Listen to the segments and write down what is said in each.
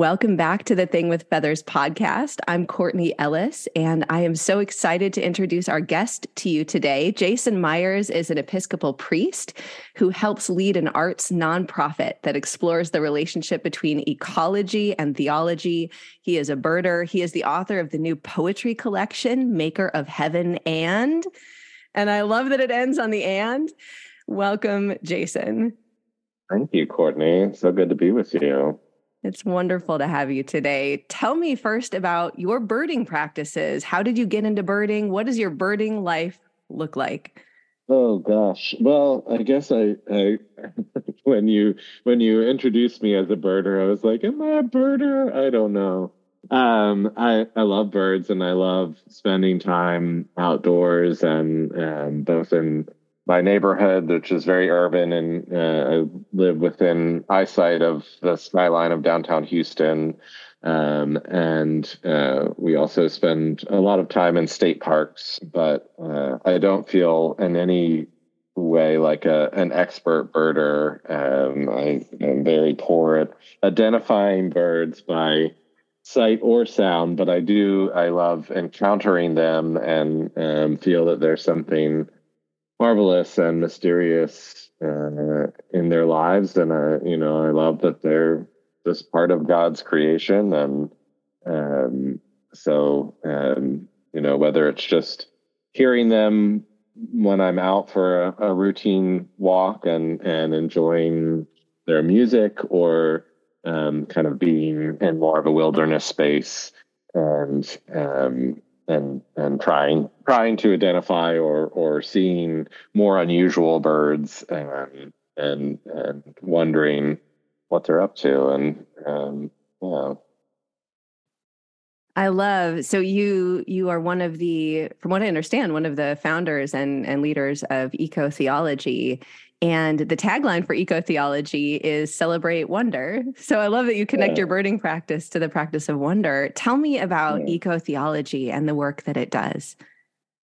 Welcome back to the Thing with Feathers podcast. I'm Courtney Ellis, and I am so excited to introduce our guest to you today. Jason Myers is an Episcopal priest who helps lead an arts nonprofit that explores the relationship between ecology and theology. He is a birder. He is the author of the new poetry collection, Maker of Heaven and. And I love that it ends on the and. Welcome, Jason. Thank you, Courtney. So good to be with you. It's wonderful to have you today. Tell me first about your birding practices. How did you get into birding? What does your birding life look like? Oh gosh. Well, I guess I, I when you when you introduced me as a birder, I was like, am I a birder? I don't know. Um, I I love birds and I love spending time outdoors and and both in my neighborhood, which is very urban, and uh, I live within eyesight of the skyline of downtown Houston. Um, and uh, we also spend a lot of time in state parks, but uh, I don't feel in any way like a an expert birder. Um, I am very poor at identifying birds by sight or sound, but I do. I love encountering them and um, feel that there's something marvelous and mysterious uh, in their lives. And I, you know i love that they're just part of god's creation. And um, so um, you know whether it's just hearing them when i'm out for a, a routine walk and and enjoying their music or um, kind of being in more of a wilderness space. And um, and and trying trying to identify or or seeing more unusual birds and and and wondering what they're up to and um, yeah. I love so you you are one of the from what I understand one of the founders and and leaders of eco theology and the tagline for eco theology is celebrate wonder. So I love that you connect yeah. your birding practice to the practice of wonder. Tell me about yeah. eco theology and the work that it does.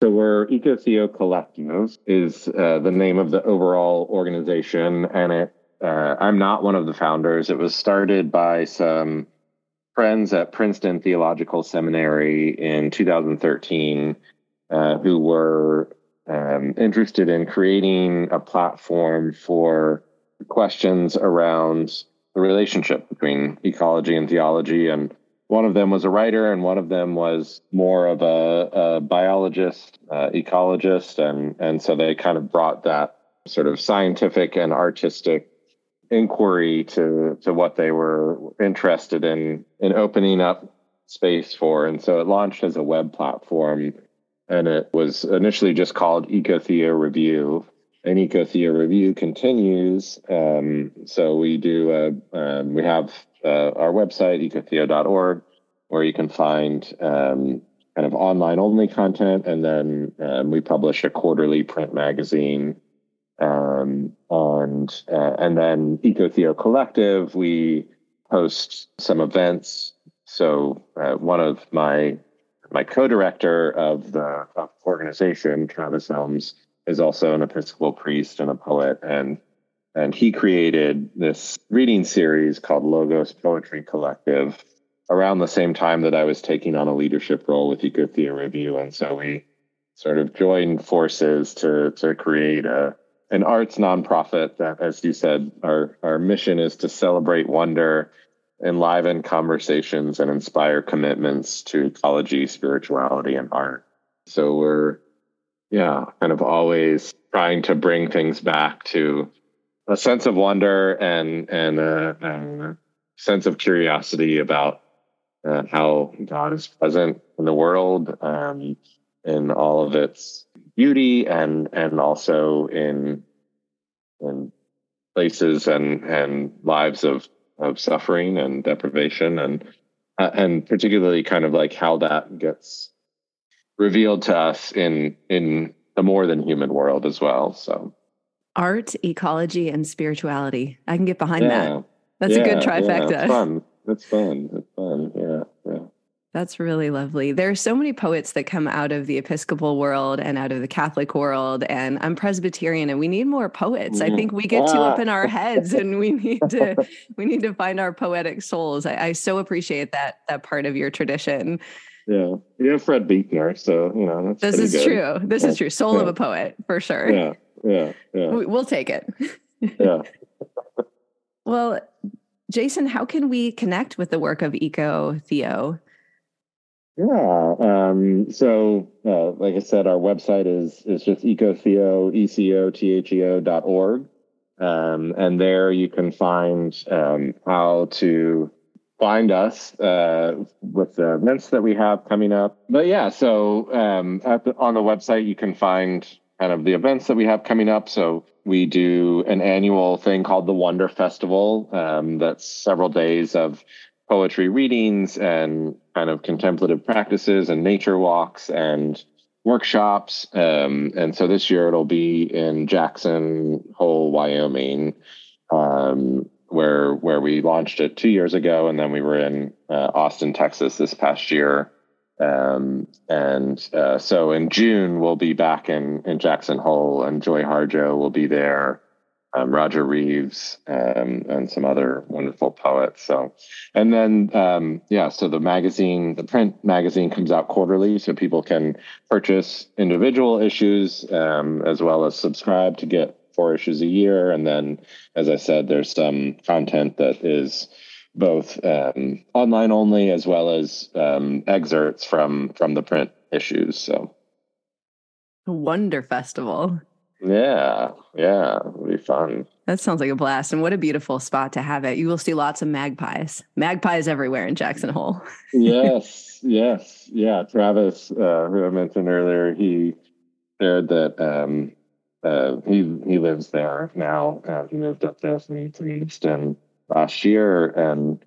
So we're Eco Theo Collective is uh, the name of the overall organization, and it. Uh, I'm not one of the founders. It was started by some friends at Princeton Theological Seminary in 2013, uh, who were um, interested in creating a platform for questions around the relationship between ecology and theology. And one of them was a writer, and one of them was more of a, a biologist, uh, ecologist, and and so they kind of brought that sort of scientific and artistic inquiry to to what they were interested in in opening up space for and so it launched as a web platform and it was initially just called EcoTheo Review. And EcoTheo Review continues. Um, so we do, uh, um, we have uh, our website, ecotheo.org, where you can find um, kind of online only content. And then um, we publish a quarterly print magazine. Um, and, uh, and then EcoTheo Collective, we host some events. So uh, one of my my co-director of the organization, Travis Helms, is also an Episcopal priest and a poet, and and he created this reading series called Logos Poetry Collective around the same time that I was taking on a leadership role with EcoTheo Review, and so we sort of joined forces to to create a an arts nonprofit that, as you said, our our mission is to celebrate wonder enliven conversations and inspire commitments to ecology, spirituality, and art. So we're, yeah, kind of always trying to bring things back to a sense of wonder and and a, a sense of curiosity about uh, how God is present in the world, um, in all of its beauty, and and also in in places and and lives of of suffering and deprivation and uh, and particularly kind of like how that gets revealed to us in in the more than human world as well so. Art ecology and spirituality. I can get behind yeah. that that's yeah, a good trifecta yeah, it's fun. It's fun. It's fun yeah that's really lovely. There are so many poets that come out of the Episcopal world and out of the Catholic world. And I'm Presbyterian and we need more poets. I mm, think we get too up in our heads and we need to we need to find our poetic souls. I, I so appreciate that that part of your tradition. Yeah. You have Fred Buechner, so you know This is good. true. This yeah. is true. Soul yeah. of a poet, for sure. Yeah. Yeah. Yeah. We'll take it. yeah. well, Jason, how can we connect with the work of Eco Theo? Yeah. Um, so, uh, like I said, our website is is just ecotheo, E-C-O-T-H-E-O dot org. Um, and there you can find um, how to find us uh, with the events that we have coming up. But yeah, so um, the, on the website you can find kind of the events that we have coming up. So we do an annual thing called the Wonder Festival. Um, that's several days of poetry readings and kind of contemplative practices and nature walks and workshops. Um, and so this year it'll be in Jackson Hole, Wyoming, um, where where we launched it two years ago, and then we were in uh, Austin, Texas this past year. Um, and uh, so in June we'll be back in in Jackson Hole, and Joy Harjo will be there um, Roger Reeves, um, and some other wonderful poets. So, and then um, yeah, so the magazine, the print magazine, comes out quarterly, so people can purchase individual issues um, as well as subscribe to get four issues a year. And then, as I said, there's some content that is both um, online only as well as um, excerpts from from the print issues. So, Wonder Festival. Yeah, yeah, it'll be fun. That sounds like a blast. And what a beautiful spot to have it. You will see lots of magpies. Magpies everywhere in Jackson Hole. yes, yes. Yeah. Travis, uh, who I mentioned earlier, he shared that um, uh, he he lives there now. Uh, he moved up there from, Houston last year and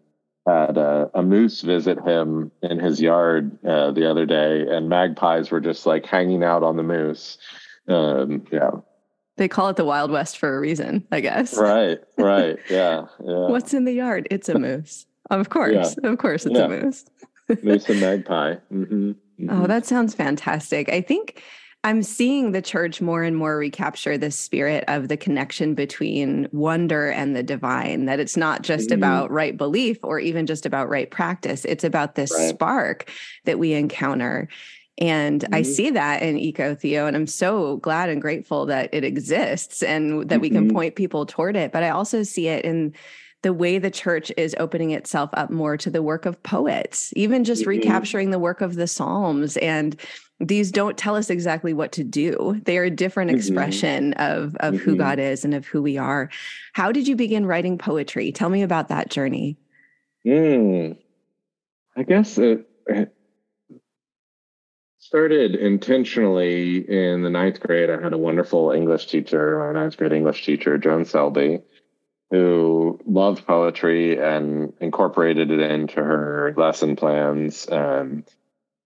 had a, a, moose visit him in his yard uh, the other day, and magpies were just like hanging out on the moose. Um, yeah. They call it the Wild West for a reason, I guess. Right, right. Yeah. yeah. What's in the yard? It's a moose. Of course. Yeah. Of course, it's yeah. a moose. moose and magpie. Mm-hmm. Mm-hmm. Oh, that sounds fantastic. I think I'm seeing the church more and more recapture the spirit of the connection between wonder and the divine, that it's not just mm-hmm. about right belief or even just about right practice. It's about this right. spark that we encounter. And mm-hmm. I see that in Eco Theo, and I'm so glad and grateful that it exists and that we can mm-hmm. point people toward it. But I also see it in the way the church is opening itself up more to the work of poets, even just mm-hmm. recapturing the work of the Psalms. And these don't tell us exactly what to do. They are a different mm-hmm. expression of, of who mm-hmm. God is and of who we are. How did you begin writing poetry? Tell me about that journey. Mm. I guess it, started intentionally in the ninth grade. I had a wonderful English teacher, my ninth grade English teacher, Joan Selby, who loved poetry and incorporated it into her lesson plans. Um,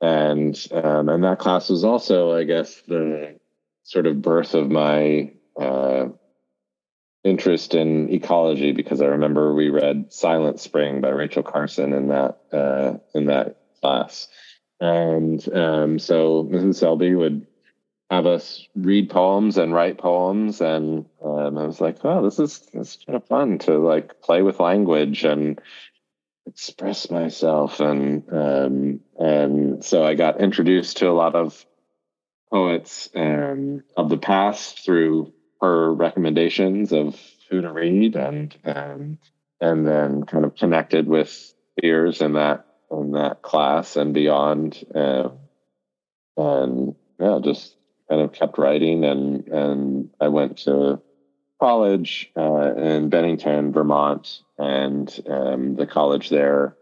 and um, and that class was also, I guess, the sort of birth of my uh, interest in ecology because I remember we read Silent Spring by Rachel Carson in that uh, in that class. And um, so Mrs. Selby would have us read poems and write poems. And um, I was like, oh, this is, this is kind of fun to like play with language and express myself. And, um, and so I got introduced to a lot of poets um, of the past through her recommendations of who to read and, and, and then kind of connected with peers in that in that class and beyond. Uh, and yeah, just kind of kept writing and and I went to college uh, in Bennington, Vermont, and um, the college there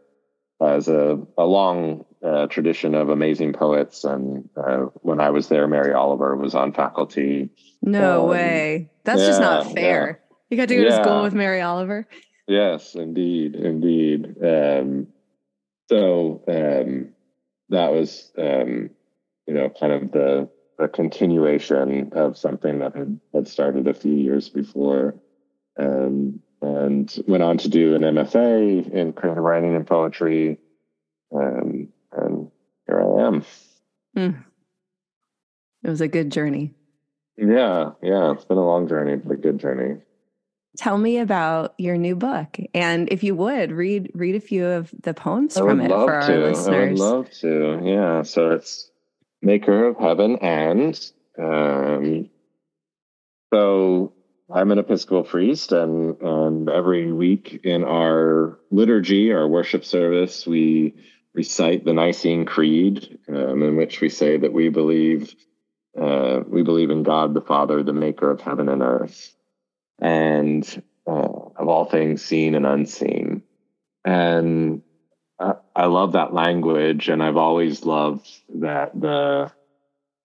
has a, a long uh, tradition of amazing poets. And uh, when I was there, Mary Oliver was on faculty. No um, way. That's yeah, just not fair. Yeah. You got to go yeah. to school with Mary Oliver. Yes, indeed, indeed. Um, so um, that was, um, you know, kind of the, the continuation of something that had, had started a few years before. Um, and went on to do an MFA in creative writing and poetry. Um, and here I am. Mm. It was a good journey. Yeah, yeah, it's been a long journey, but a good journey. Tell me about your new book, and if you would read read a few of the poems from it for our to. listeners. I would love to. Yeah, so it's Maker of Heaven and um, so I'm an Episcopal priest, and, and every week in our liturgy, our worship service, we recite the Nicene Creed, um, in which we say that we believe uh, we believe in God the Father, the Maker of heaven and earth, and uh, of all things seen and unseen. And I, I love that language, and I've always loved that the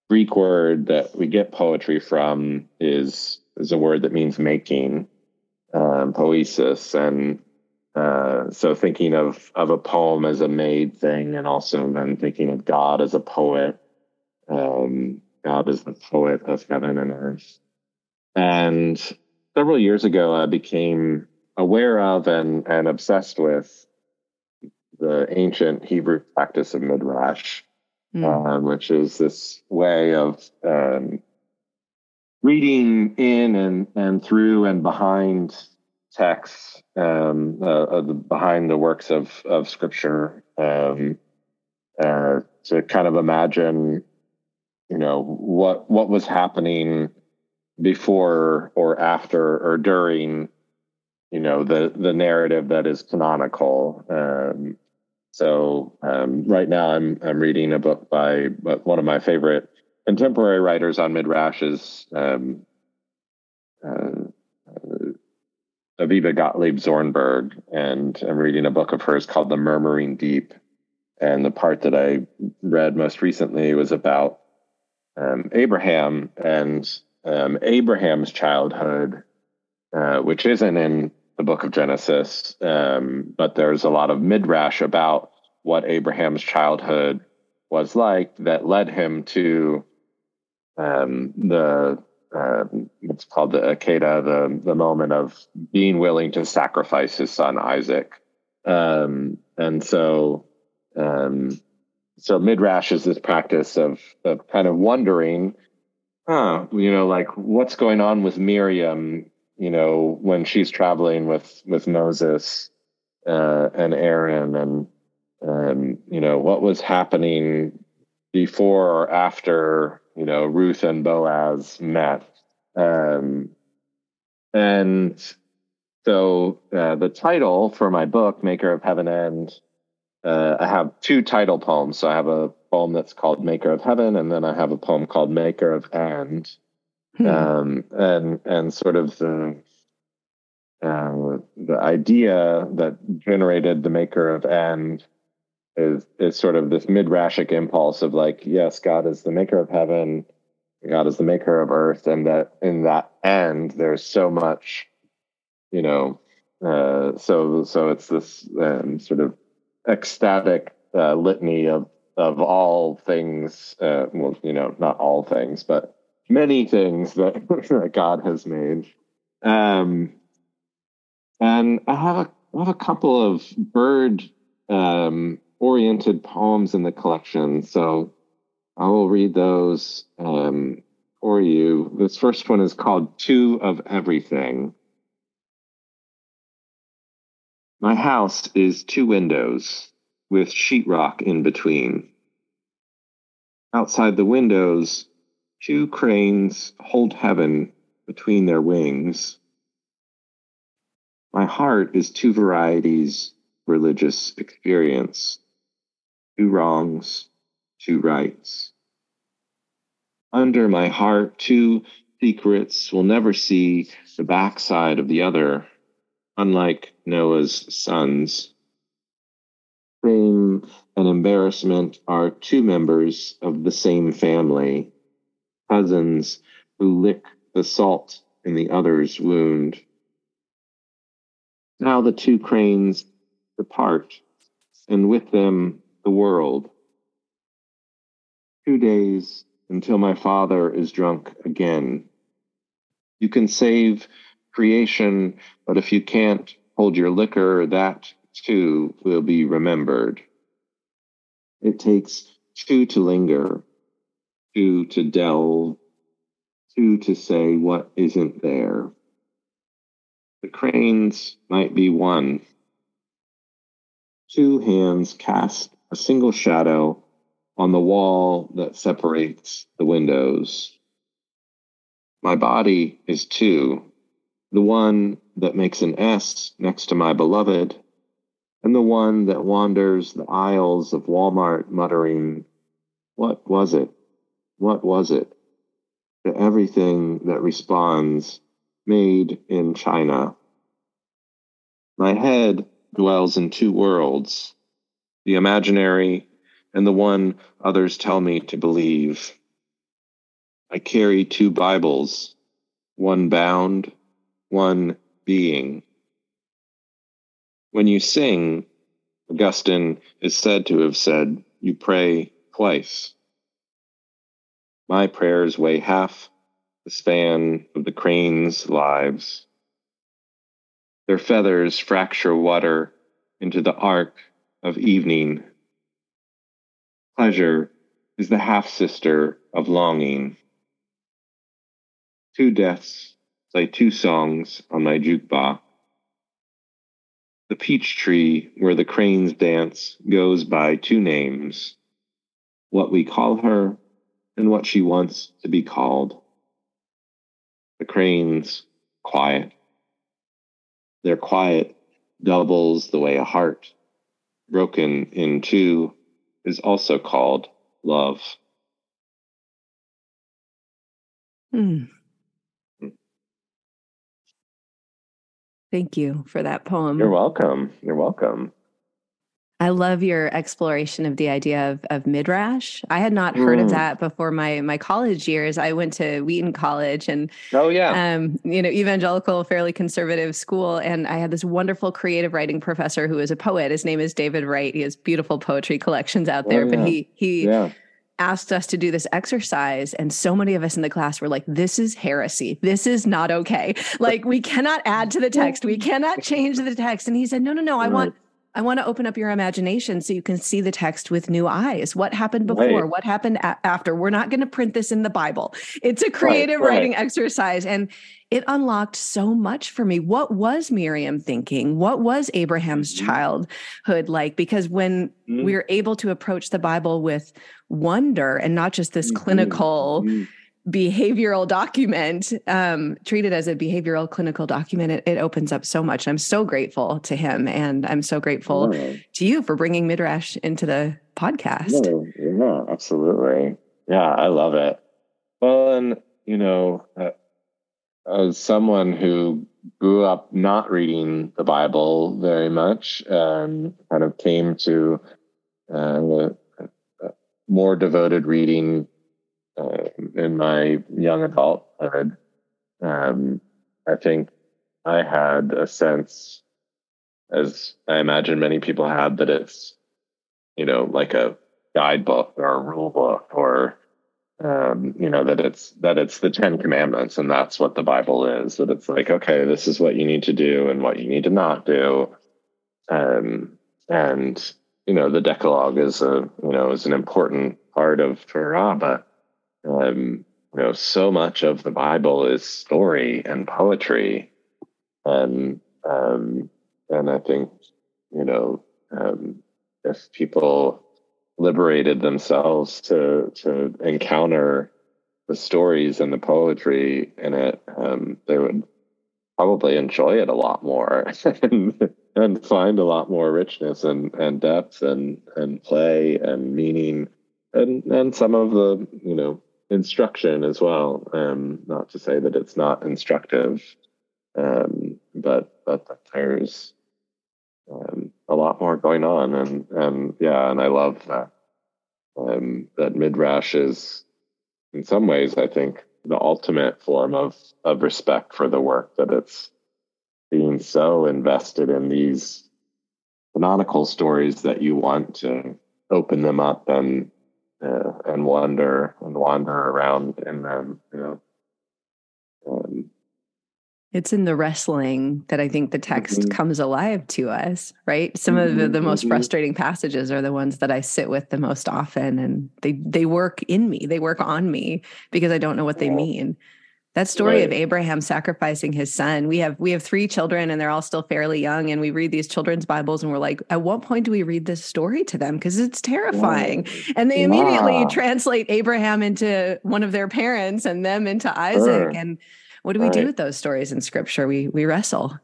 Greek word that we get poetry from is is a word that means making, um, poesis, and uh, so thinking of of a poem as a made thing, and also then thinking of God as a poet. Um, God is the poet of heaven and earth. And several years ago, I became aware of and and obsessed with the ancient Hebrew practice of midrash, mm. uh, which is this way of um, reading in and and through and behind texts um, uh, the, behind the works of of scripture um, uh, to kind of imagine you know what what was happening before or after or during you know the the narrative that is canonical um, so um, right now i'm i'm reading a book by one of my favorite contemporary writers on midrash is um, uh, uh, Aviva Gottlieb Zornberg, and I'm reading a book of hers called The Murmuring Deep. And the part that I read most recently was about um, Abraham and um, Abraham's childhood, uh, which isn't in the book of Genesis, um, but there's a lot of midrash about what Abraham's childhood was like that led him to um, the uh, what's called the Akedah, the the moment of being willing to sacrifice his son Isaac, um, and so um, so midrash is this practice of of kind of wondering, huh, you know, like what's going on with Miriam, you know, when she's traveling with with Moses uh, and Aaron, and um, you know what was happening before or after you know Ruth and Boaz met, um, and so uh, the title for my book, Maker of Heaven and uh, I have two title poems. So I have a poem that's called Maker of Heaven, and then I have a poem called Maker of And, hmm. um, and and sort of the uh, the idea that generated the Maker of And is is sort of this midrashic impulse of like, yes, God is the maker of heaven, God is the maker of earth, and that in that end, there's so much, you know, uh, so so it's this um, sort of ecstatic uh, litany of of all things. Uh, well, you know, not all things, but many things that, that God has made. Um, and I have a I have a couple of bird um, oriented poems in the collection. So I will read those um, for you. This first one is called Two of Everything. My house is two windows with sheetrock in between. Outside the windows, two cranes hold heaven between their wings. My heart is two varieties religious experience two wrongs, two rights. Under my heart, two secrets will never see the backside of the other, unlike Noah's sons. shame and embarrassment are two members of the same family, cousins who lick the salt in the other's wound. Now the two cranes depart, and with them the world. Two days until my father is drunk again. You can save creation, but if you can't hold your liquor, that too will be remembered. It takes two to linger, two to delve, two to say what isn't there. The cranes might be one. Two hands cast a single shadow on the wall that separates the windows. My body is two, the one that makes an S next to my beloved, and the one that wanders the aisles of Walmart muttering, What was it? What was it? To everything that responds, Made in China. My head dwells in two worlds the imaginary and the one others tell me to believe. I carry two Bibles, one bound, one being. When you sing, Augustine is said to have said, you pray twice. My prayers weigh half the span of the cranes' lives. Their feathers fracture water into the arc of evening. Pleasure is the half sister of longing. Two deaths play two songs on my jukebox. The peach tree where the cranes dance goes by two names what we call her and what she wants to be called. The cranes, quiet. Their quiet doubles the way a heart, broken in two, is also called love. Hmm. Thank you for that poem. You're welcome. You're welcome. I love your exploration of the idea of, of midrash. I had not heard mm. of that before my my college years. I went to Wheaton College and oh yeah, um, you know, evangelical, fairly conservative school, and I had this wonderful creative writing professor who is a poet. His name is David Wright. He has beautiful poetry collections out there, oh, yeah. but he he yeah asked us to do this exercise and so many of us in the class were like this is heresy this is not okay like we cannot add to the text we cannot change the text and he said no no no i want i want to open up your imagination so you can see the text with new eyes what happened before right. what happened a- after we're not going to print this in the bible it's a creative right, right. writing exercise and it unlocked so much for me. What was Miriam thinking? What was Abraham's mm-hmm. childhood like? Because when mm-hmm. we're able to approach the Bible with wonder and not just this mm-hmm. clinical mm-hmm. behavioral document, um, treat it as a behavioral clinical document, it, it, opens up so much. I'm so grateful to him. And I'm so grateful to you for bringing Midrash into the podcast. Yeah, yeah, absolutely. Yeah, I love it. Well, and, you know, uh, as someone who grew up not reading the Bible very much, um, kind of came to uh, more devoted reading uh, in my young adulthood. Um, I think I had a sense, as I imagine many people had, that it's, you know, like a guidebook or a rule book or um, you know that it's that it's the Ten Commandments, and that's what the Bible is. That it's like, okay, this is what you need to do and what you need to not do, um, and you know the Decalogue is a you know is an important part of Torah, but um, you know so much of the Bible is story and poetry, and um, and I think you know um, if people liberated themselves to to encounter the stories and the poetry in it, um, they would probably enjoy it a lot more and, and find a lot more richness and, and depth and, and play and meaning and, and some of the, you know, instruction as well. Um, not to say that it's not instructive, um, but, but there's um, a lot more going on, and and yeah, and I love that. Um, that midrash is, in some ways, I think the ultimate form of of respect for the work that it's being so invested in these canonical stories that you want to open them up and uh, and wander and wander around in them you know um, it's in the wrestling that I think the text mm-hmm. comes alive to us, right? Some mm-hmm, of the, the most mm-hmm. frustrating passages are the ones that I sit with the most often and they they work in me. They work on me because I don't know what they mean. That story right. of Abraham sacrificing his son. We have we have three children and they're all still fairly young and we read these children's bibles and we're like at what point do we read this story to them because it's terrifying. And they immediately yeah. translate Abraham into one of their parents and them into Isaac sure. and what do we right. do with those stories in scripture? We we wrestle.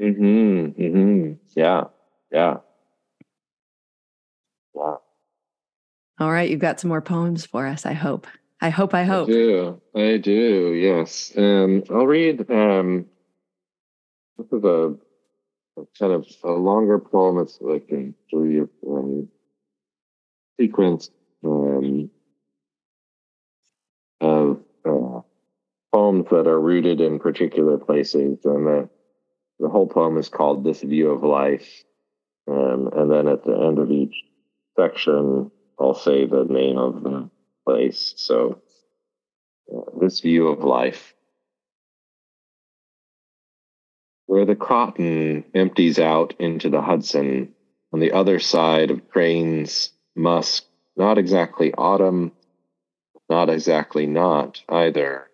Mhm. Mhm. Yeah. Yeah. Wow. All right, you've got some more poems for us, I hope. I hope, I hope. I do. I do, yes. Um, I'll read um, this is a, a kind of a longer poem. It's like a three um, sequence um, of uh, poems that are rooted in particular places. And the, the whole poem is called This View of Life. Um, and then at the end of each section, I'll say the name of the place. So, uh, this view of life. Where the Croton empties out into the Hudson on the other side of Crane's Musk, not exactly autumn, not exactly not either.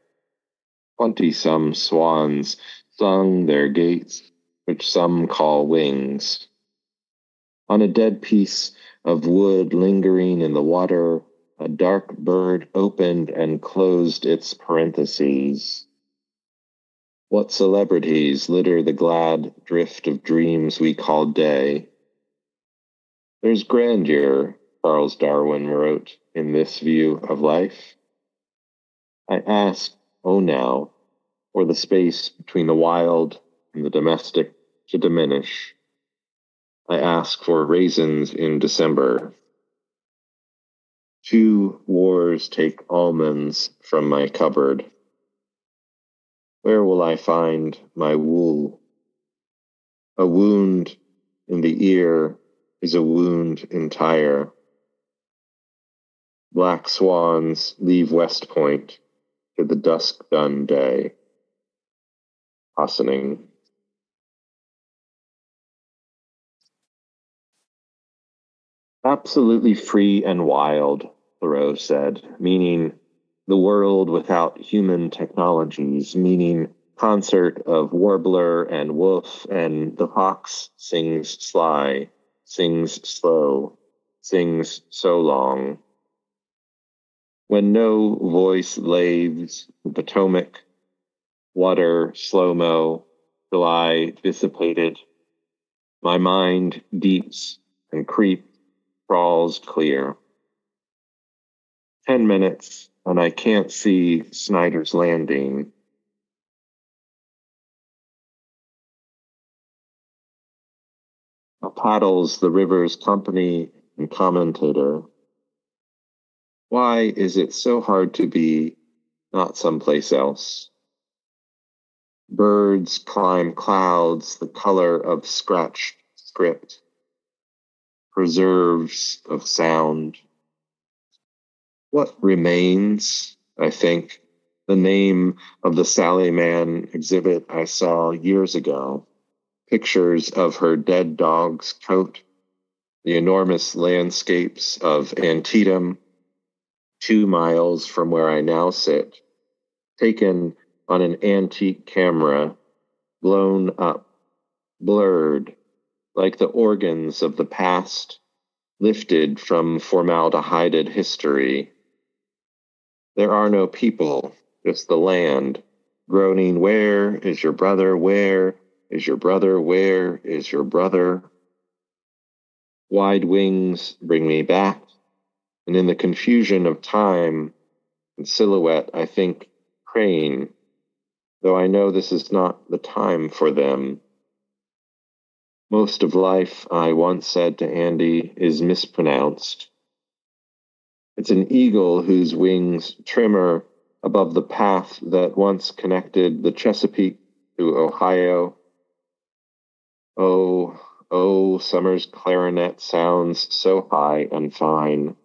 Twenty some swans sung their gates, which some call wings. On a dead piece of wood lingering in the water, a dark bird opened and closed its parentheses. What celebrities litter the glad drift of dreams we call day? There's grandeur, Charles Darwin wrote, in this view of life. I ask, oh now, for the space between the wild and the domestic to diminish. I ask for raisins in December Two wars take almonds from my cupboard. Where will I find my wool? A wound in the ear is a wound entire. Black swans leave West Point to the dusk done day. Ossining. Absolutely free and wild, Thoreau said, meaning the world without human technologies, meaning concert of warbler and wolf, and the fox sings sly, sings slow, sings so long. When no voice laves the Potomac, water slow mo, till I dissipated, my mind deeps and creeps crawls clear. 10 minutes and I can't see Snyder's Landing. A Paddles the river's company and commentator. Why is it so hard to be not someplace else? Birds climb clouds the color of scratched script preserves of sound. What remains, I think, the name of the Sally Mann exhibit I saw years ago, pictures of her dead dog's coat, the enormous landscapes of Antietam, two miles from where I now sit, taken on an antique camera, blown up, blurred, like the organs of the past, lifted from formaldehyded history. There are no people, just the land, groaning, Where is your brother? Where is your brother? Where is your brother? Wide wings bring me back, and in the confusion of time and silhouette, I think crane, though I know this is not the time for them Most of life, I once said to Andy, is mispronounced. It's an eagle whose wings tremor above the path that once connected the Chesapeake to Ohio. Oh, oh, summer's clarinet sounds so high and fine.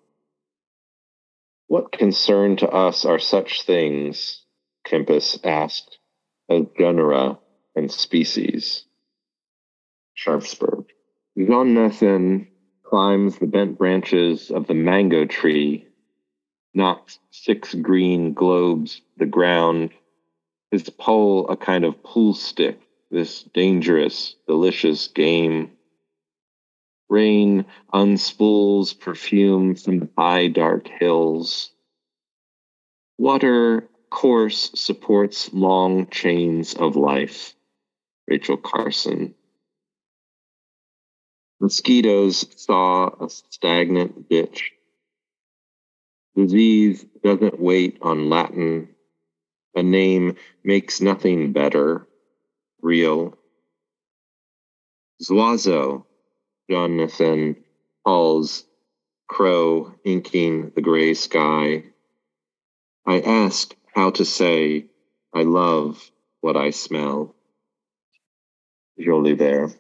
What concern to us are such things, Kempis asked, as genera and species? Sharpsburg. Jonathan climbs the bent branches of the mango tree, knocks six green globes the ground, his pole a kind of pool stick, this dangerous, delicious game. Rain unspools perfume from the high dark hills. Water course supports long chains of life. Rachel Carson. Mosquitoes saw a stagnant ditch. Disease doesn't wait on Latin. A name makes nothing better, real. Zuazo, Jonathan calls crow inking the gray sky. I ask how to say, I love what I smell. Jolie there.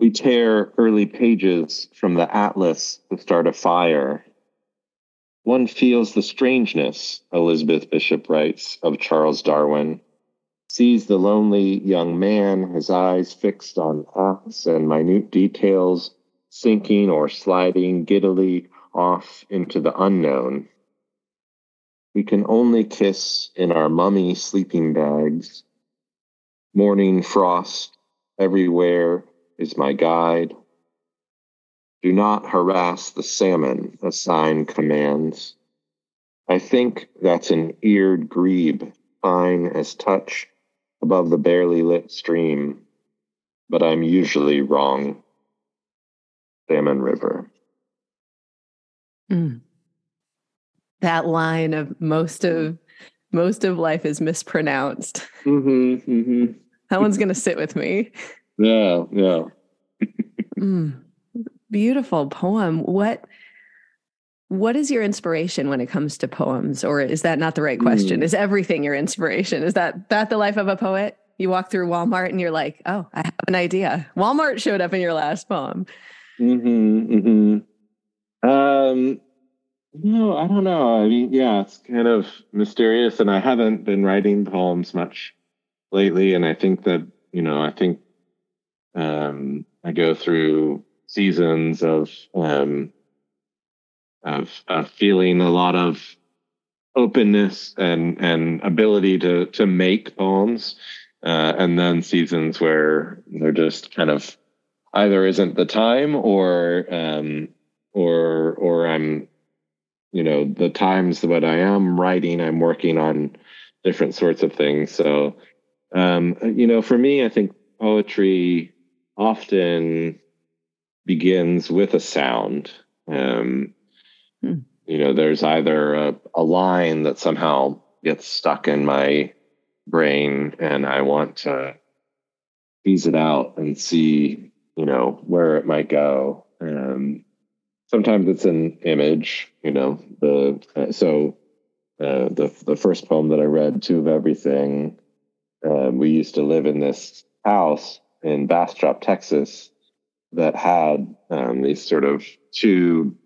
We tear early pages from the atlas to start a fire. One feels the strangeness, Elizabeth Bishop writes, of Charles Darwin. Sees the lonely young man, his eyes fixed on acts and minute details, sinking or sliding giddily off into the unknown. We can only kiss in our mummy sleeping bags. Morning frost everywhere is my guide. Do not harass the salmon, a sign commands. I think that's an eared grebe, fine as touch, above the barely lit stream, but I'm usually wrong. Salmon River. Mm. That line of most of most of life is mispronounced. Mm-hmm, mm-hmm. That one's gonna sit with me. Yeah, yeah. mm, beautiful poem. What what is your inspiration when it comes to poems? Or is that not the right question? Mm. Is everything your inspiration? Is that that the life of a poet? You walk through Walmart and you're like, oh, I have an idea. Walmart showed up in your last poem. Mm-hmm. Mm-hmm. Um no, I don't know. I mean, yeah, it's kind of mysterious, and I haven't been writing poems much lately. And I think that you know, I think um, I go through seasons of um, of, of feeling a lot of openness and and ability to to make poems, uh, and then seasons where they're just kind of either isn't the time or um, or or I'm you know the times that I am writing, I'm working on different sorts of things. So um, you know, for me, I think poetry often begins with a sound. Um, hmm. You know, there's either a, a line that somehow gets stuck in my brain, and I want to tease it out and see, you know, where it might go. Um, sometimes it's an image, you know. The uh, so uh, the the first poem that I read, "Two of Everything." Uh, we used to live in this house in Bastrop, Texas, that had um, these sort of two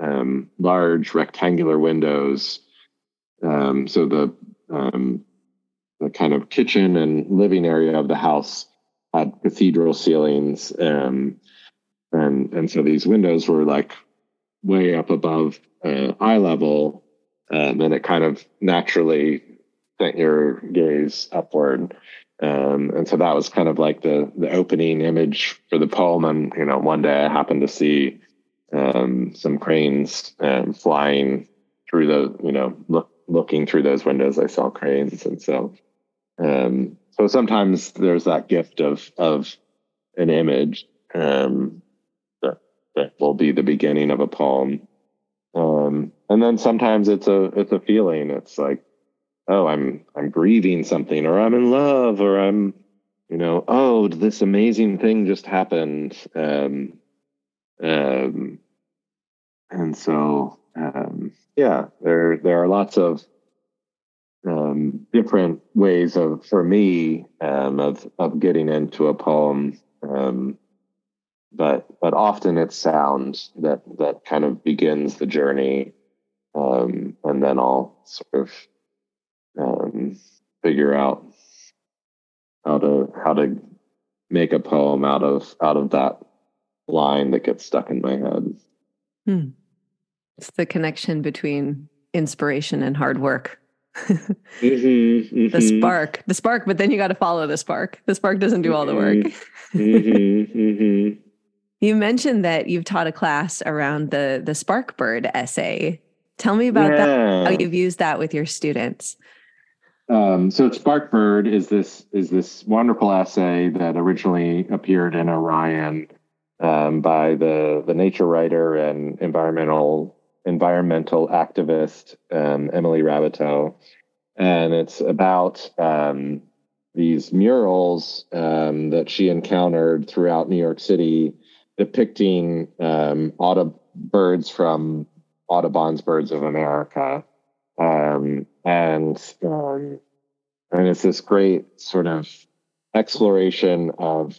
um, large rectangular windows. Um, so the um, the kind of kitchen and living area of the house had cathedral ceilings, um, and and so these windows were like way up above uh, eye level, um, and it kind of naturally sent your gaze upward. Um, and so that was kind of like the the opening image for the poem. And you know, one day I happened to see um, some cranes um, flying through the you know look, looking through those windows. I saw cranes, and so um, so sometimes there's that gift of of an image um, that that will be the beginning of a poem. Um, and then sometimes it's a it's a feeling. It's like oh i'm i'm grieving something or i'm in love or i'm you know oh this amazing thing just happened. Um, um, and so, um, yeah, there there are lots of um, different ways of for me um, of of getting into a poem. Um, but but often it's sound that that kind of begins the journey, um, and then I'll sort of um, figure out how to how to make a poem out of out of that line that gets stuck in my head. Hmm. It's the connection between inspiration and hard work. mm-hmm, mm-hmm. The spark, the spark, but then you got to follow the spark. The spark doesn't do all the work. Mm-hmm, mm-hmm. You mentioned that you've taught a class around the the spark bird essay. Tell me about Yeah. that. How you've used that with your students. Um, so Sparkbird is this is this wonderful essay that originally appeared in Orion um, by the the nature writer and environmental environmental activist um, Emily Raboteau, and it's about um, these murals um, that she encountered throughout New York City, depicting um, Audub- birds from Audubon's Birds of America um, and um, and it's this great sort of exploration of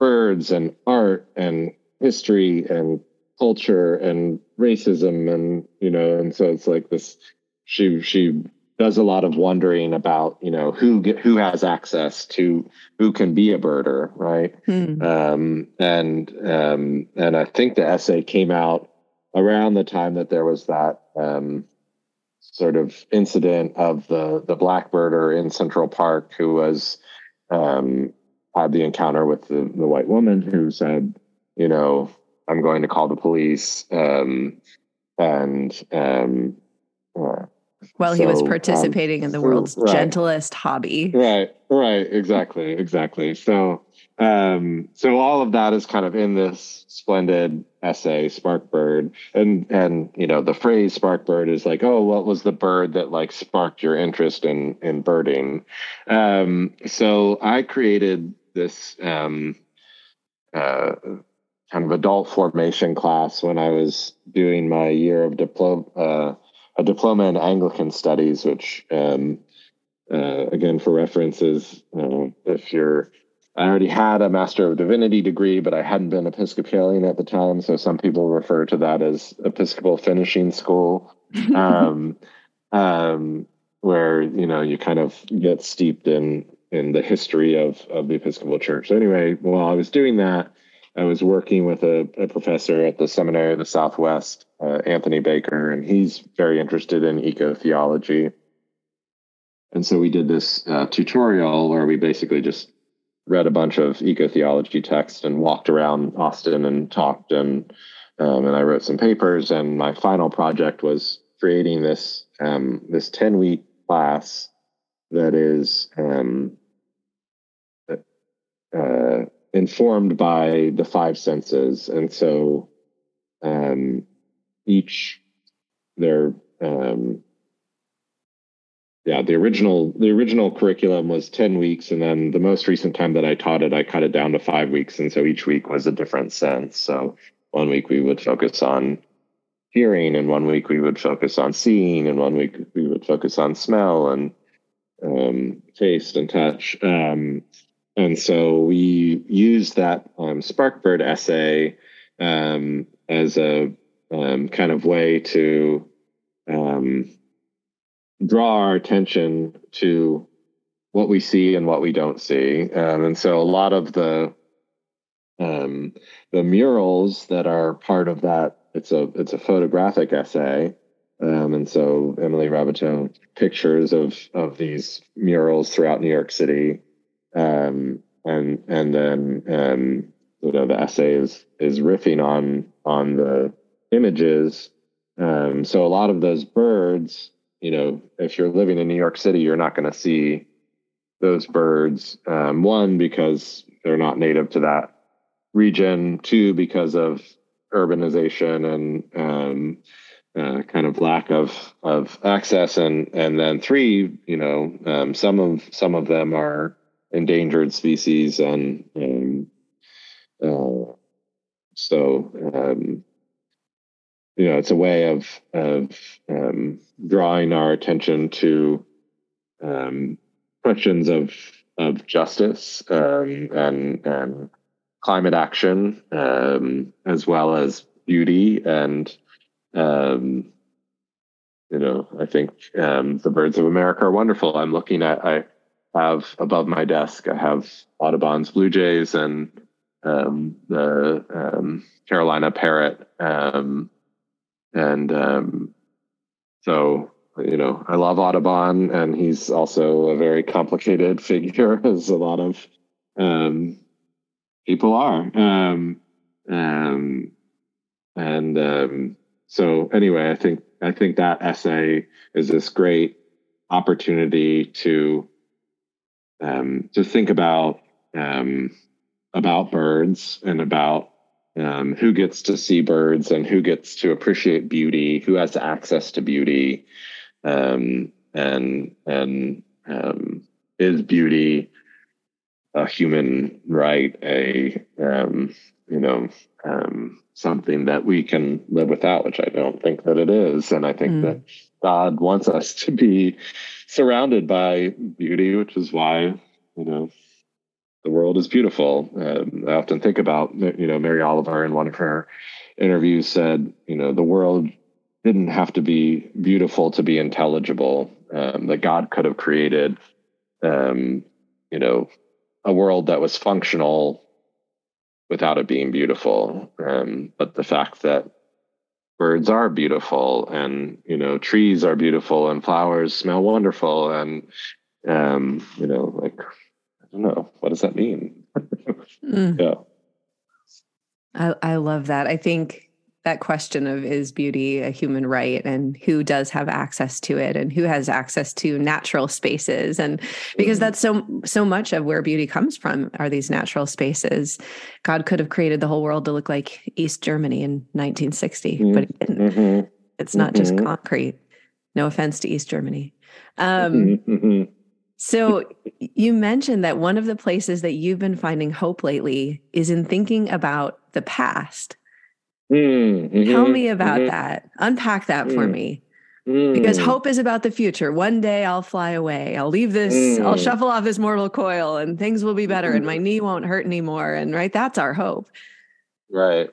birds and art and history and culture and racism and you know and so it's like this she she does a lot of wondering about you know who get who has access to who can be a birder right Hmm. um, and um, and I think the essay came out around the time that there was that um, sort of incident of the the blackbirder in Central Park who was um, had the encounter with the, the white woman who said, you know, I'm going to call the police, um, and um, uh, Well, he was So, um, participating in the world's right. gentlest hobby. Right, right, exactly, exactly. So, um, so all of that is kind of in this splendid essay, Sparkbird, and and you know the phrase Sparkbird is like, oh, what was the bird that like sparked your interest in in birding? Um, so I created this um, uh, kind of adult formation class when I was doing my year of diploma. Uh, a diploma in Anglican studies, which um, uh, again for references uh, if you're i already had a master of divinity degree but i hadn't been episcopalian at the time so some people refer to that as episcopal finishing school. Um, um, where you know you kind of get steeped in in the history of of the episcopal church. So anyway while i was doing that i was working with a, a professor at the seminary of the southwest uh, anthony baker and he's very interested in eco theology and so we did this uh, tutorial where we basically just read a bunch of eco theology texts and walked around Austin and talked and um, and I wrote some papers. And my final project was creating this um, this ten week class that is um, uh, informed by the five senses, and so um, each their um, yeah the original the original curriculum was 10 weeks and then the most recent time that i taught it i cut it down to five weeks and so each week was a different sense. So one week we would focus on hearing and one week we would focus on seeing and one week we would focus on smell and um, taste and touch. Um, and so we used that um, sparkbird essay um, as a um, kind of way to um, draw our attention to what we see and what we don't see. Um, and so a lot of the um, the murals that are part of that it's a it's a photographic essay. Um, and so Emily Raboteau pictures of of these murals throughout New York City, um, and and then um, you know the essay is is riffing on on the images. Um, so a lot of those birds you know, if you're living in New York City, you're not going to see those birds. Um, one, because they're not native to that region. Two, because of urbanization and um, uh, kind of lack of of access. And and then three, you know, um, some of some of them are endangered species, and um, uh, so um, you know it's a way of of um, drawing our attention to um, questions of of justice um, and and climate action um, as well as beauty and um, you know I think um, the birds of America are wonderful. I'm looking at I have above my desk I have Audubon's blue jays and the Carolina parrot and um, so you know, I love Audubon, and he's also a very complicated figure, as a lot of um, people are. Um, um, and um, so, anyway, I think I think that essay is this great opportunity to um, to think about um, about birds and about um, who gets to see birds and who gets to appreciate beauty, who has access to beauty, um, and and um, is beauty a human right, a um, you know um, something that we can live without, which I don't think that it is, and I think mm. that God wants us to be surrounded by beauty, which is why you know the world is beautiful. Um, I often think about you know Mary Oliver in one of her interviews said, you know, the world didn't have to be beautiful to be intelligible. Um, that God could have created, um, you know, a world that was functional without it being beautiful. Um, but the fact that birds are beautiful and you know trees are beautiful and flowers smell wonderful and um, you know like don't know what does that mean? mm. Yeah. I, I love that. I think that question of is beauty a human right and who does have access to it and who has access to natural spaces and because mm-hmm. that's so so much of where beauty comes from are these natural spaces god could have created the whole world to look like east germany in 1960 mm-hmm. but it didn't mm-hmm. it's not just mm-hmm. concrete no offense to east germany um, mm-hmm. Mm-hmm. So you mentioned that one of the places that you've been finding hope lately is in thinking about the past Mm-hmm, Tell me about mm-hmm. that. Unpack that mm-hmm. for mm. me. Because hope is about the future. One day I'll fly away. I'll leave this, I'll mm. shuffle off this mortal coil and things will be better and my knee won't hurt anymore. And right, that's our hope. Right.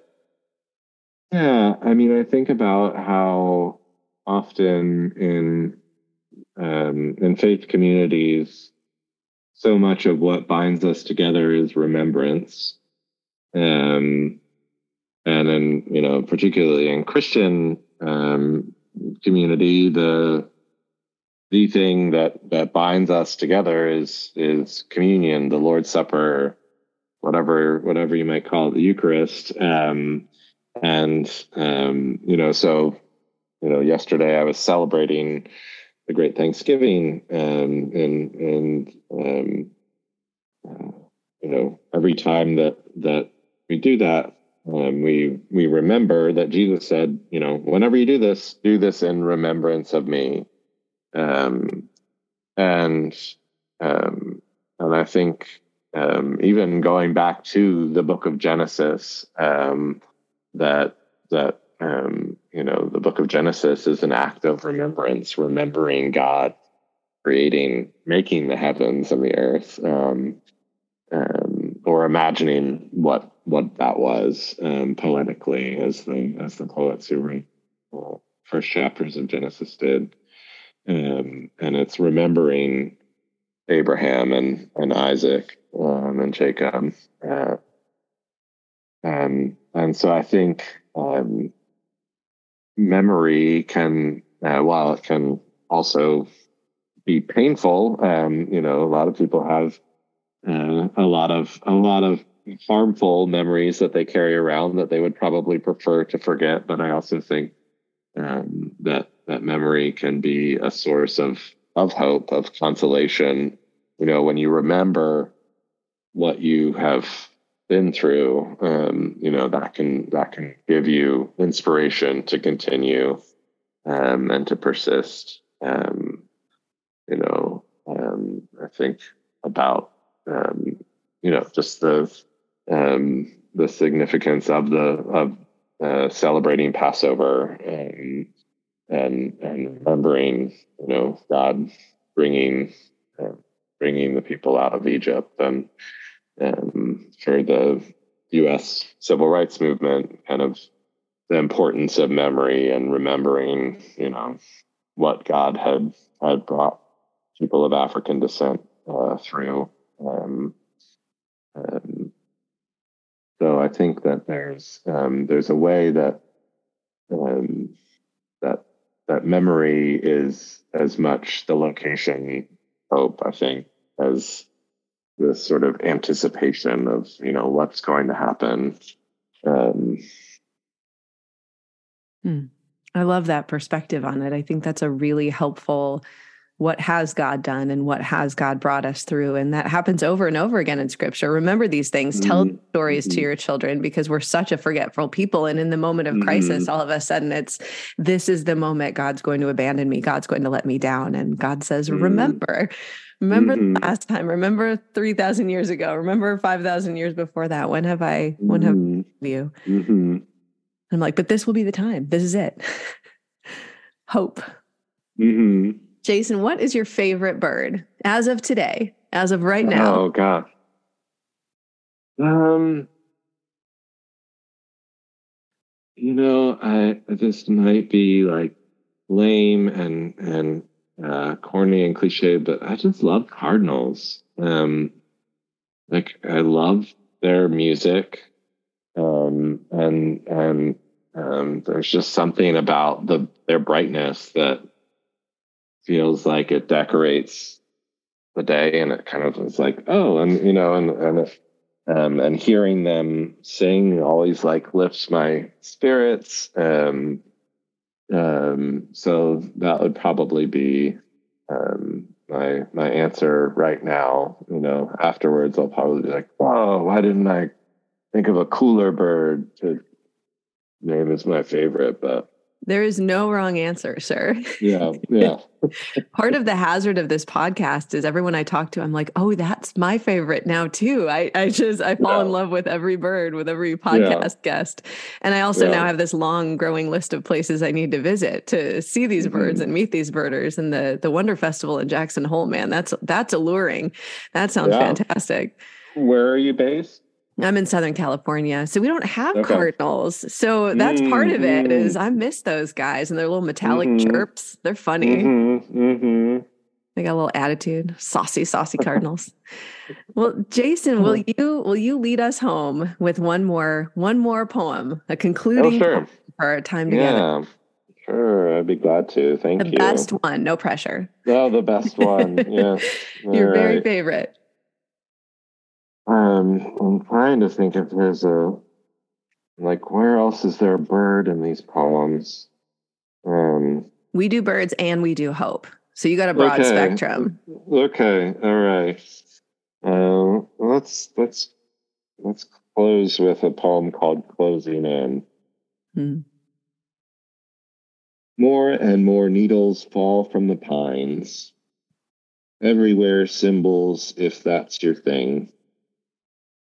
Yeah. I mean, I think about how often in um, in faith communities, so much of what binds us together is remembrance. Um, and then you know particularly in christian um, community the the thing that that binds us together is is communion the lord's supper whatever whatever you might call it the eucharist um, and um, you know so you know yesterday i was celebrating the great thanksgiving um, and and um, uh, you know every time that that we do that um, we we remember that Jesus said, you know, whenever you do this, do this in remembrance of me. Um, and um, and I think um, even going back to the book of Genesis, um, that that um, you know the book of Genesis is an act of remembrance, remembering God creating, making the heavens and the earth, um, um, or imagining what what that was um, poetically, as the as the poets who wrote first chapters of Genesis did, um, and it's remembering Abraham and and Isaac um, and Jacob, uh, and and so I think um, memory can, uh, while it can also be painful, um, you know, a lot of people have uh, a lot of a lot of harmful memories that they carry around that they would probably prefer to forget. But I also think um, that that memory can be a source of of hope, of consolation. You know, when you remember what you have been through, um, you know that can that can give you inspiration to continue um, and to persist. Um, you know, um, I think about um, you know just the um, the significance of the of uh, celebrating Passover and and and remembering you know God bringing uh, bringing the people out of Egypt and and for the U.S. civil rights movement, kind of the importance of memory and remembering, you know, what God had had brought people of African descent uh, through. Um, um, so I think that there's um, there's a way that um, that that memory is as much the location hope, I think, as this sort of anticipation of you know what's going to happen. Um, hmm. I love that perspective on it. I think that's a really helpful what has God done and what has God brought us through. And that happens over and over again in scripture. Remember these things, mm-hmm. tell stories mm-hmm. to your children because we're such a forgetful people. And in the moment of crisis, mm-hmm. all of a sudden it's this is the moment God's going to abandon me, God's going to let me down. And God says, mm-hmm. Remember, remember the mm-hmm. last time, remember 3,000 years ago, remember 5,000 years before that. When have I, when have mm-hmm. you? I'm like, but this will be the time. This is it. Hope. Mm-hmm. Jason, what is your favorite bird as of today, as of right now? Oh God. Um, you know, I this might be like lame and and uh, corny and cliche, but I just love cardinals. Um, like I love their music, um, and and um, there's just something about the their brightness that feels like it decorates the day and it kind of is like oh and you know and and um, and hearing them sing always like lifts my spirits um, um, so that would probably be um, my my answer right now you know. Afterwards i'll probably be like whoa why didn't i think of a cooler bird? To name as my favorite but there is no wrong answer, sir. Yeah. Yeah. Part of the hazard of this podcast is everyone I talk to, I'm like, oh, that's my favorite now too. I, I just I fall yeah. in love with every bird, with every podcast yeah. guest. And I also yeah. now have this long growing list of places I need to visit to see these mm-hmm. birds and meet these birders. And the the Wonder Festival in Jackson Hole, man, that's that's alluring. That sounds fantastic. Where are you based? I'm in Southern California, so we don't have okay. cardinals. So that's mm-hmm. part of it. Is mm-hmm. I miss those guys and their little metallic mm-hmm. chirps. They're funny. Mm-hmm. mm-hmm. They got a little attitude. Saucy, saucy cardinals. well, Jason, will you will you lead us home with one more one more poem, a concluding oh, sure. for our time together? Yeah. Sure, I'd be glad to. Thank the you. The best one, no pressure. Oh, the best one. Yeah. Your very favorite. Um, I'm trying to think if there's a like where else is there a bird in these poems? Um, we do birds and we do hope, so you got a broad okay. spectrum. Okay, all right. Uh, let's let's let's close with a poem called "Closing In." Hmm. More and more needles fall from the pines. Everywhere symbols, if that's your thing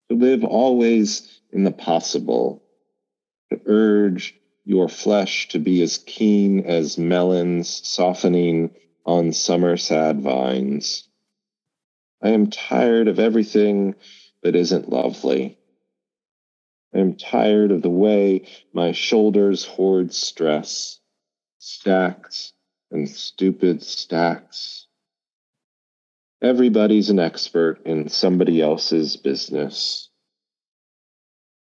to live always in the possible, to urge your flesh to be as keen as melons softening on summer sad vines. I am tired of everything that isn't lovely. I am tired of the way my shoulders hoard stress, stacks and stupid stacks. Everybody's an expert in somebody else's business.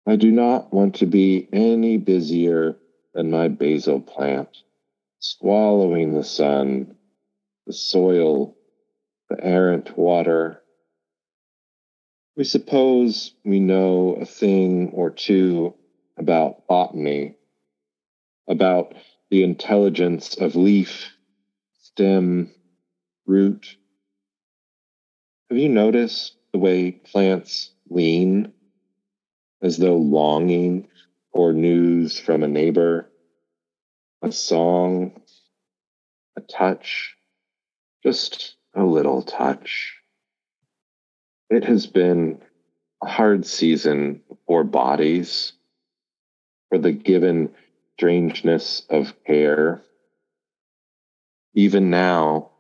I do not want to be any busier than my basil plant, swallowing the sun, the soil, the errant water. We suppose we know a thing or two about botany, about the intelligence of leaf, stem, root, have you noticed the way plants lean as though longing for news from a neighbor, a song, a touch, just a little touch? it has been a hard season for bodies, for the given strangeness of care. Even now,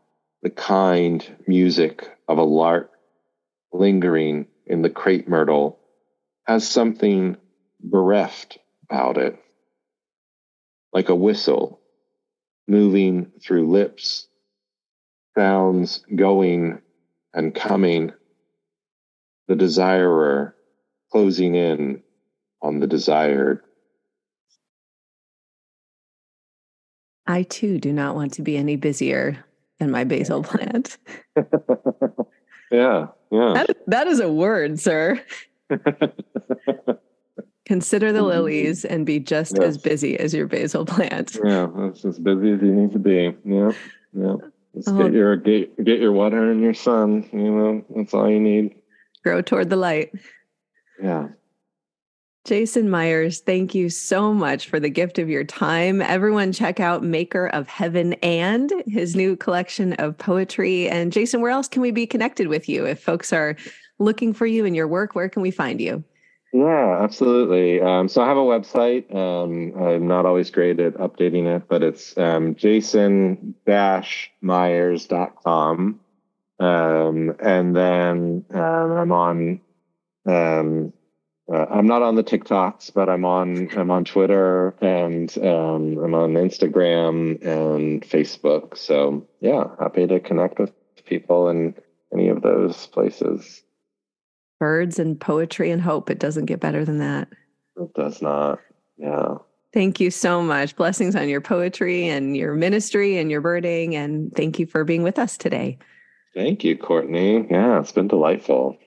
the kind music of a lark lingering in the crepe myrtle has something bereft about it, like a whistle moving through lips, sounds going and coming, the desirer closing in on the desired. I too do not want to be any busier than my basil plant. yeah, yeah. That, that is a word, sir. Consider the mm-hmm. lilies and be just yes. as busy as your basil plant. Yeah, that's as busy as you need to be. Yeah, yeah. Just oh. get your get, get your water and your sun. You know, that's all you need. Grow toward the light. Yeah. Jason Myers, thank you so much for the gift of your time. Everyone, check out Maker of Heaven and his new collection of poetry. And Jason, where else can we be connected with you? If folks are looking for you and your work, where can we find you? Yeah, absolutely. Um, so I have a website. Um, I'm not always great at updating it, but it's um, jason-myers.com. Um, and then um, I'm on, um, uh, I'm not on the TikToks, but I'm on, I'm on Twitter and um, I'm on Instagram and Facebook. So yeah, happy to connect with people in any of those places birds and poetry and hope. It doesn't get better than that. It does not. Yeah. Thank you so much. Blessings on your poetry and your ministry and your birding. And thank you for being with us today. Thank you, Courtney. Yeah, it's been delightful.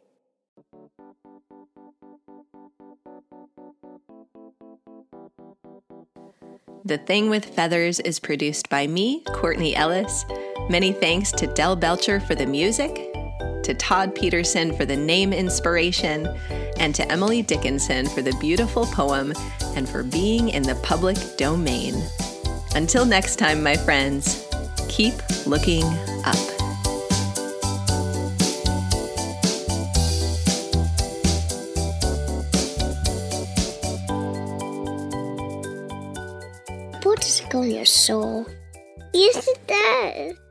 The Thing with Feathers is produced by me, Courtney Ellis. Many thanks to Del Belcher for the music to Todd Peterson for the name inspiration, and to Emily Dickinson for the beautiful poem and for being in the public domain. Until next time, my friends, keep looking up. Soul? Yes, it does.